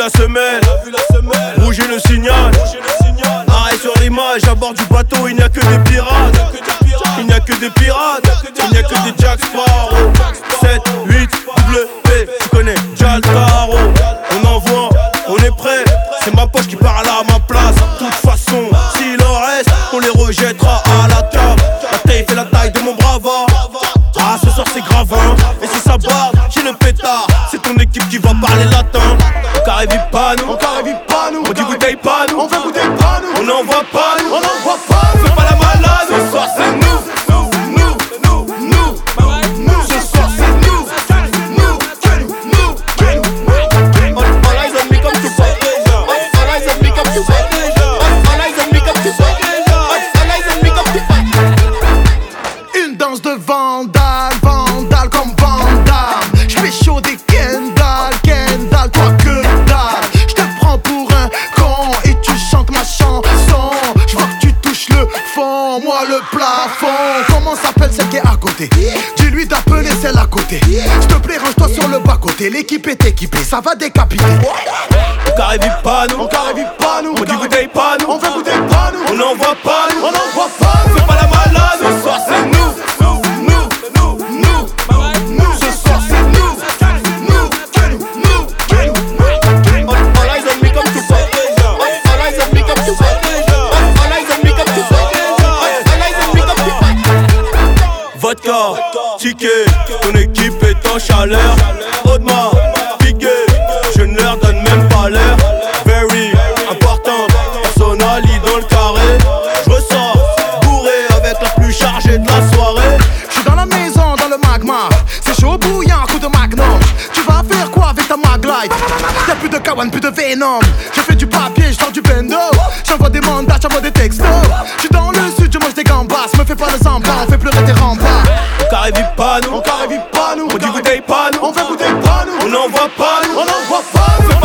la semelle, rouge le signal. Arrêt sur l'image, à bord du bateau, il n'y a que des pirates. Il n'y a que des pirates, il n'y a que des Jack Sparrow. 7, 8, W, tu connais Jaltaro. On envoie, on est prêt, c'est ma poche qui parle à ma place. De toute façon, s'il en reste, on les rejettera à la table. La taille fait la taille de mon bravard. Ah, ce soir c'est grave, hein. Et si ça barre, j'ai le pétard. C'est ton équipe qui va parler latin. On carré pas nous, on carré pas nous, on dit bouteille pas nous, on fait bouteille pas nous, on n'envoie pas nous, on n'envoie pas nous. Fais pas la malade, ce soir c'est nous, nous, nous, nous, nous, nous. Ce soir c'est nous, nous, nous, nous. All eyes on me comme tu sais déjà. All eyes on me comme tu sais déjà. All eyes on me comme tu sais déjà. All eyes on me comme tu. Une danse de moi le plafond. Comment s'appelle celle qui est à côté? Dis-lui d'appeler celle à côté. S'te plaît, range-toi sur le bas-côté. L'équipe est équipée, ça va décapiter. On carré pas nous, On carré pas nous, on dit bouteille pas nous, on fait bouteille pas nous, on n'envoie pas Ticket, ton équipe est en chaleur. Audemars, piqué, je ne leur donne même pas l'heure. Very important, personally dans le carré. Je ressors bourré avec la plus chargée de la soirée. J'suis dans la maison, dans le magma. C'est chaud bouillant, coup de magnum. Tu vas faire quoi avec ta maglite? Y'a plus de kawan, plus de venom. Je fais du papier, j'sors du bendo. J'envoie des mandats, j'envoie des textos. J'suis dans le sud, je mange des gambas. Me fais pas le samba, on fait pleurer. On carré pas nous, On carré pas nous, on dit bouteille pas nous, on fait bouteille pas nous, on n'envoie pas nous. on n'envoie pas